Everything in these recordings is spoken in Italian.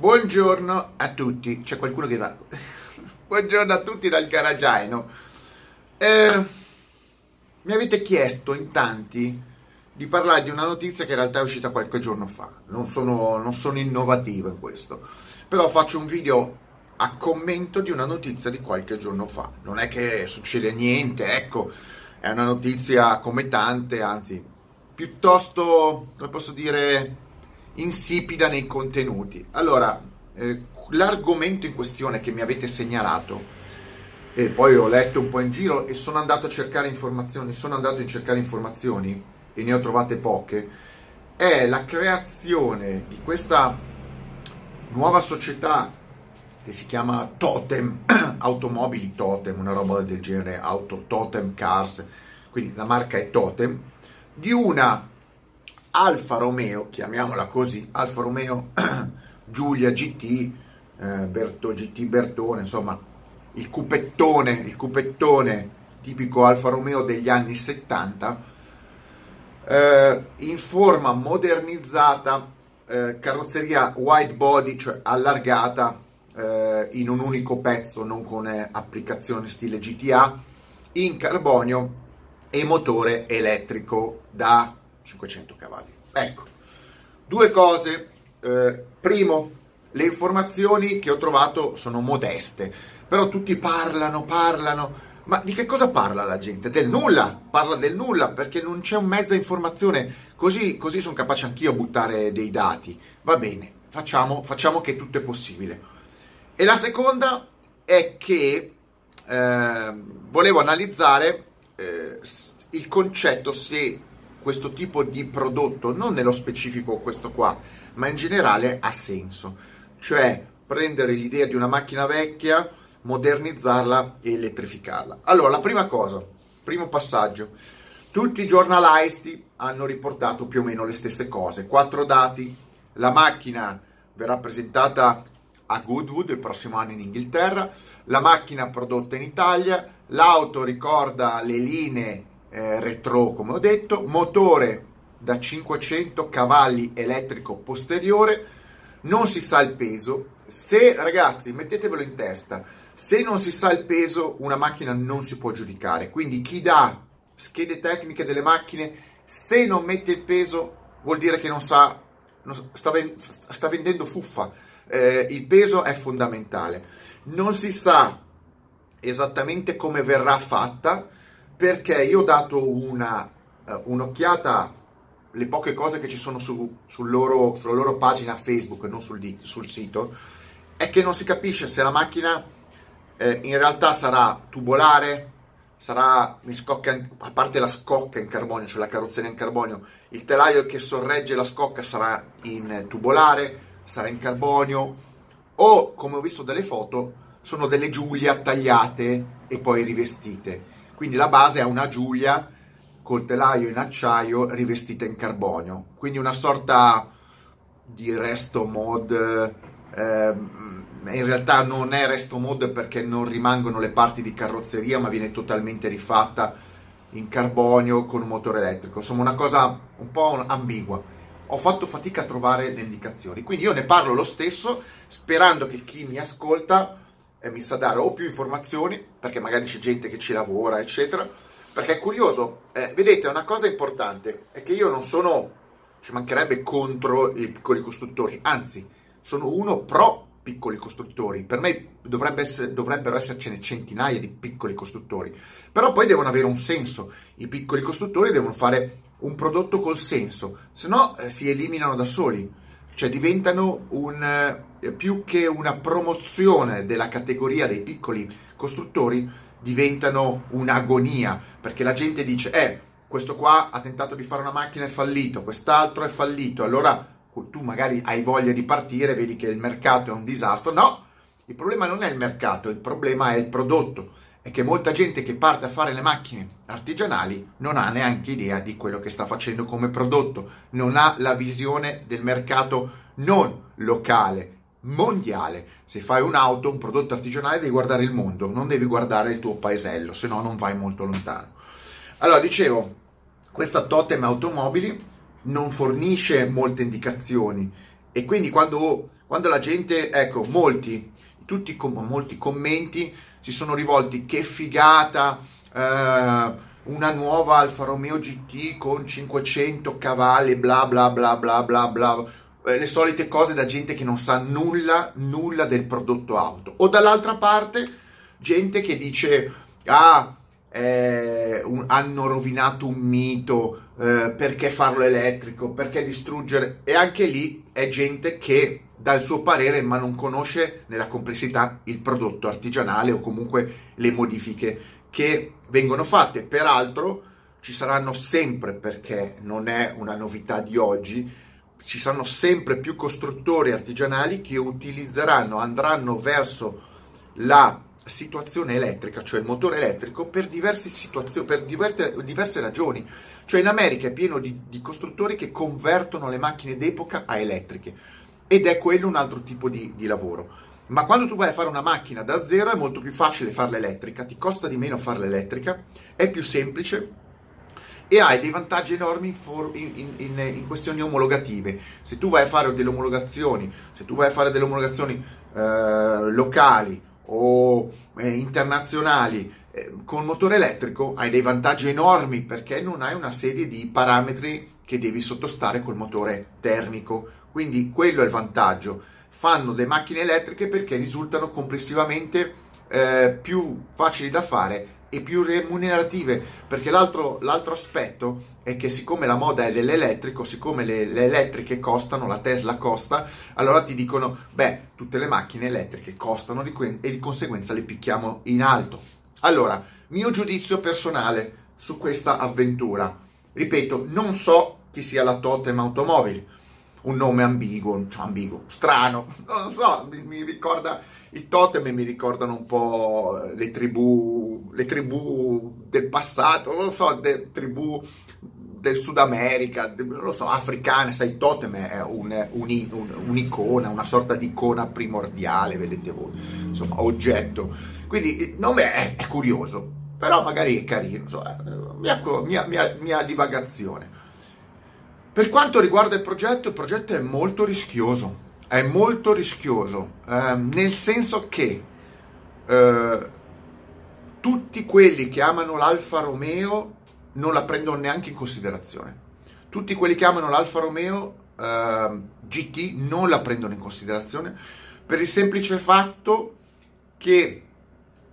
Buongiorno a tutti, c'è qualcuno che va. Buongiorno a tutti dal garagiaino. Eh, mi avete chiesto in tanti di parlare di una notizia che in realtà è uscita qualche giorno fa. Non sono, non sono innovativo in questo, però faccio un video a commento di una notizia di qualche giorno fa. Non è che succede niente, ecco, è una notizia come tante, anzi, piuttosto, come posso dire, insipida nei contenuti. Allora, eh, l'argomento in questione che mi avete segnalato, e poi ho letto un po' in giro e sono andato a cercare informazioni, sono andato a cercare informazioni e ne ho trovate poche, è la creazione di questa nuova società che si chiama Totem, automobili Totem, una roba del genere, auto Totem Cars, quindi la marca è Totem, di una Alfa Romeo, chiamiamola così, Alfa Romeo Giulia GT, eh, Berto, GT Bertone, insomma il cupettone, il cupettone tipico Alfa Romeo degli anni 70, eh, in forma modernizzata, eh, carrozzeria wide body, cioè allargata eh, in un unico pezzo, non con eh, applicazione stile GTA, in carbonio e motore elettrico da 500 cavalli. Ecco, due cose. Eh, primo, le informazioni che ho trovato sono modeste, però tutti parlano, parlano. Ma di che cosa parla la gente? Del nulla, parla del nulla perché non c'è un mezza informazione. Così, così sono capace anch'io a buttare dei dati. Va bene, facciamo, facciamo che tutto è possibile. E la seconda è che eh, volevo analizzare eh, il concetto se questo tipo di prodotto, non nello specifico questo qua, ma in generale ha senso. Cioè prendere l'idea di una macchina vecchia, modernizzarla e elettrificarla. Allora, la prima cosa, primo passaggio, tutti i giornalisti hanno riportato più o meno le stesse cose. Quattro dati, la macchina verrà presentata a Goodwood il prossimo anno in Inghilterra, la macchina prodotta in Italia, l'auto ricorda le linee eh, retro, come ho detto, motore da 500 cavalli elettrico posteriore, non si sa il peso. Se ragazzi, mettetevelo in testa, se non si sa il peso, una macchina non si può giudicare. Quindi chi dà schede tecniche delle macchine, se non mette il peso, vuol dire che non sa, non, sta, sta, vendendo fuffa. Eh, il peso è fondamentale. Non si sa esattamente come verrà fatta perché io ho dato una, uh, un'occhiata le poche cose che ci sono su, sul loro, sulla loro pagina Facebook, non sul, sul, sito, è che non si capisce se la macchina eh, in realtà sarà tubolare, sarà in scocca, a parte la scocca in carbonio, cioè la carrozzeria in carbonio, il telaio che sorregge la scocca sarà in tubolare, sarà in carbonio, o come ho visto dalle foto, sono delle giulia tagliate e poi rivestite quindi la base è una giulia col telaio in acciaio rivestita in carbonio, quindi una sorta di resto mod. Eh, in realtà non è resto mod perché non rimangono le parti di carrozzeria, ma viene totalmente rifatta in carbonio con un motore elettrico. Insomma, una cosa un po' ambigua. Ho fatto fatica a trovare le indicazioni, quindi io ne parlo lo stesso, sperando che chi mi ascolta mi sa dare o più informazioni, perché magari c'è gente che ci lavora, eccetera, perché è curioso. Eh, vedete, una cosa importante è che io non sono, ci mancherebbe contro i piccoli costruttori, anzi, sono uno pro piccoli costruttori. Per me dovrebbe essere, dovrebbero essercene centinaia di piccoli costruttori, però poi devono avere un senso. I piccoli costruttori devono fare un prodotto col senso, se no eh, si eliminano da soli cioè diventano un, eh, più che una promozione della categoria dei piccoli costruttori, diventano un'agonia, perché la gente dice, eh, questo qua ha tentato di fare una macchina e è fallito, quest'altro è fallito, allora tu magari hai voglia di partire, vedi che il mercato è un disastro. No, il problema non è il mercato, il problema è il prodotto è che molta gente che parte a fare le macchine artigianali non ha neanche idea di quello che sta facendo come prodotto, non ha la visione del mercato non locale, mondiale. Se fai un'auto, un prodotto artigianale, devi guardare il mondo, non devi guardare il tuo paesello, se no non vai molto lontano. Allora, dicevo, questa Totem Automobili non fornisce molte indicazioni E quindi quando, quando la gente, ecco, molti, tutti com- molti commenti si sono rivolti, che figata, eh, una nuova Alfa Romeo GT con 500 cavalli, bla bla bla bla bla bla, eh, le solite cose da gente che non sa nulla, nulla del prodotto auto. O dall'altra parte, gente che dice, ah, eh, un, hanno rovinato un mito, eh, perché farlo elettrico, perché distruggere, e anche lì è gente che dà il suo parere ma non conosce nella complessità il prodotto artigianale o comunque le modifiche che vengono fatte. Peraltro ci saranno sempre, perché non è una novità di oggi, ci saranno sempre più costruttori artigianali che utilizzeranno, andranno verso la situazione elettrica, cioè il motore elettrico, per diverse situazioni, per diverse, diverse ragioni. Cioè in America è pieno di, di, costruttori che convertono le macchine d'epoca a elettriche ed è quello un altro tipo di, di lavoro. Ma quando tu vai a fare una macchina da zero è molto più facile farla elettrica, ti costa di meno farla elettrica, è più semplice e hai dei vantaggi enormi in, in, in, in, questioni omologative. Se tu vai a fare delle omologazioni, se tu vai a fare delle omologazioni eh, locali o eh, internazionali eh, con motore elettrico, hai dei vantaggi enormi perché non hai una serie di parametri che devi sottostare col motore termico. Quindi quello è il vantaggio fanno le macchine elettriche perché risultano complessivamente eh, più facili da fare e più remunerative perché l'altro, l'altro, aspetto è che siccome la moda è dell'elettrico siccome le, le, elettriche costano la Tesla costa allora ti dicono beh tutte le macchine elettriche costano di que- e di conseguenza le picchiamo in alto. Allora mio giudizio personale su questa avventura. Ripeto non so chi sia la Totem Automobili un nome ambiguo, cioè ambiguo, strano, non lo so, mi, mi, ricorda i totem mi ricordano un po' le tribù, le tribù del passato, non lo so, le tribù del Sud America, non lo so, africane, sai, il totem è un, un, un, un'icona, una sorta di icona primordiale, vedete voi, insomma, oggetto. Quindi il nome è, è curioso, però magari è carino, insomma, mia, mia, mia, mia divagazione. Per quanto riguarda il progetto, il progetto è molto rischioso, è molto rischioso, eh, nel senso che eh, tutti quelli che amano l'Alfa Romeo non la prendono neanche in considerazione. Tutti quelli che amano l'Alfa Romeo eh, GT non la prendono in considerazione per il semplice fatto che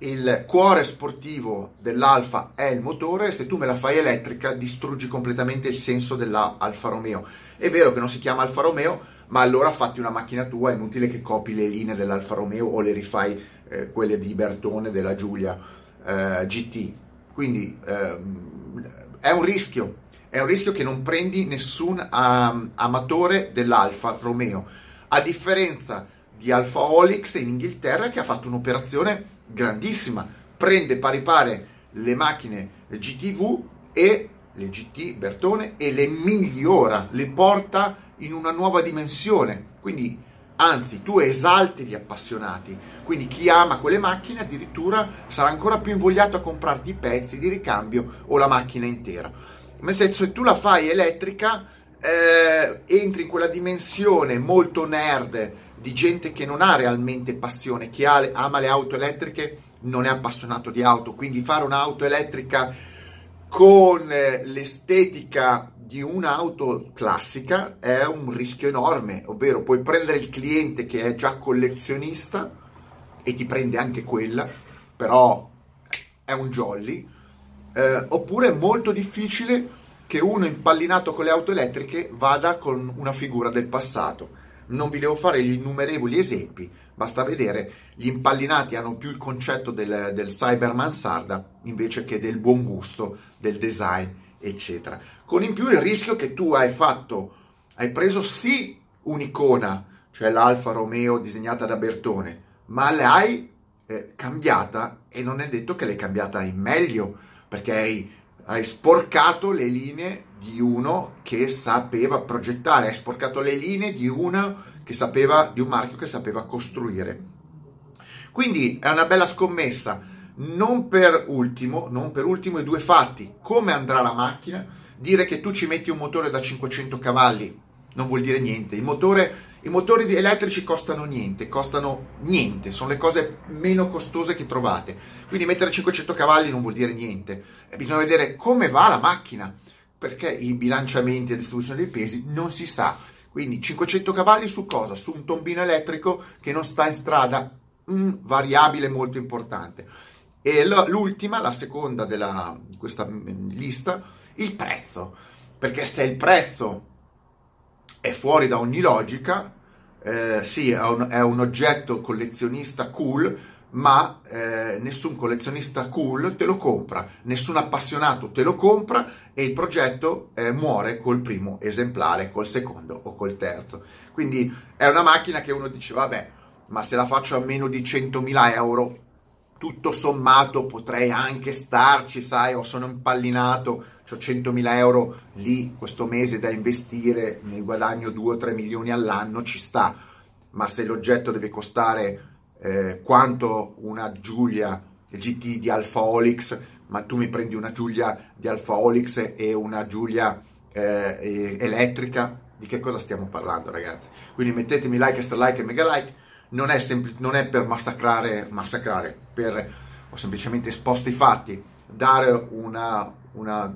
il cuore sportivo dell'Alfa è il motore se tu me la fai elettrica distruggi completamente il senso dell'Alfa Romeo. È vero che non si chiama Alfa Romeo, ma allora fatti una macchina tua, è inutile che copi le linee dell'Alfa Romeo o le rifai eh, quelle di Bertone, della Giulia eh, GT. Quindi ehm, è un rischio, è un rischio che non prendi nessun um, amatore dell'Alfa Romeo, a differenza di Alfa Olix in Inghilterra che ha fatto un'operazione grandissima, prende pari pari le macchine GTV e le GT Bertone e le migliora, le porta in una nuova dimensione. Quindi, anzi, tu esalti gli appassionati. Quindi chi ama quelle macchine addirittura sarà ancora più invogliato a comprarti i pezzi di ricambio o la macchina intera. Nel senso, se tu la fai elettrica, eh, entri in quella dimensione molto nerd di gente che non ha realmente passione, chi ha, ama le auto elettriche non è appassionato di auto, quindi fare un'auto elettrica con eh, l'estetica di un'auto classica è un rischio enorme, ovvero puoi prendere il cliente che è già collezionista e ti prende anche quella, però è un jolly, eh, oppure è molto difficile che uno impallinato con le auto elettriche vada con una figura del passato non vi devo fare gli innumerevoli esempi, basta vedere, gli impallinati hanno più il concetto del, del cyber mansarda invece che del buon gusto, del design, eccetera. Con in più il rischio che tu hai fatto, hai preso sì un'icona, cioè l'Alfa Romeo disegnata da Bertone, ma l'hai eh, cambiata e non è detto che l'hai cambiata in meglio, perché hai, hai sporcato le linee di uno che sapeva progettare, hai sporcato le linee di uno che sapeva, di un marchio che sapeva costruire. Quindi è una bella scommessa. Non per ultimo, non per ultimo i due fatti, come andrà la macchina, dire che tu ci metti un motore da 500 cavalli non vuol dire niente. Il motore, I motori elettrici costano niente, costano niente, sono le cose meno costose che trovate. Quindi mettere 500 cavalli non vuol dire niente. E bisogna vedere come va la macchina, perché i bilanciamenti e la distribuzione dei pesi non si sa. Quindi 500 cavalli su cosa? Su un tombino elettrico che non sta in strada, mm, variabile molto importante. E l'ultima, la seconda della, di questa lista, il prezzo. Perché se il prezzo è fuori da ogni logica, eh, sì, è un, è un, oggetto collezionista cool, ma eh, nessun collezionista cool te lo compra, nessun appassionato te lo compra e il progetto eh, muore col primo esemplare, col secondo o col terzo. Quindi è una macchina che uno dice, vabbè, ma se la faccio a meno di 100.000 euro tutto sommato potrei anche starci, sai, o sono impallinato, ho 100.000 euro lì questo mese da investire, ne guadagno 2-3 milioni all'anno, ci sta, ma se l'oggetto deve costare eh, quanto una Giulia GT di Alfa Olix, ma tu mi prendi una Giulia di Alfa Olix e una Giulia eh, elettrica, di che cosa stiamo parlando ragazzi? Quindi mettetemi like, extra like e mega like non è, sempl- non è per massacrare, massacrare, per ho semplicemente esposto i fatti, dare una, una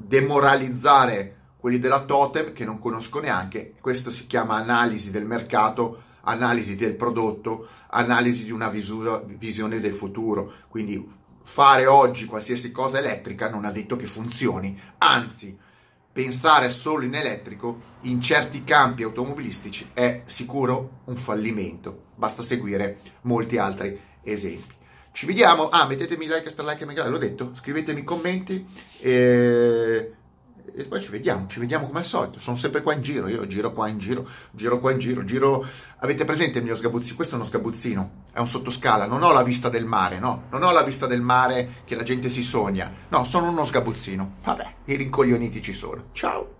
demoralizzare quelli della totem che non conosco neanche. Questo si chiama analisi del mercato, analisi del prodotto, analisi di una visura, visione del futuro. Quindi fare oggi qualsiasi cosa elettrica non ha detto che funzioni, anzi pensare solo in elettrico in certi campi automobilistici è sicuro un fallimento. Basta seguire molti altri esempi. Ci vediamo. Ah, mettetemi like, star like e mega, l'ho detto. Scrivetemi commenti. E e poi ci vediamo, ci vediamo come al solito. Sono sempre qua in giro, io giro qua in giro, giro qua in giro, giro. Avete presente il mio sgabuzzino? Questo è uno sgabuzzino, è un sottoscala, non ho la vista del mare, no? Non ho la vista del mare che la gente si sogna. No, sono uno sgabuzzino. Vabbè, i rincoglioniti ci sono. Ciao!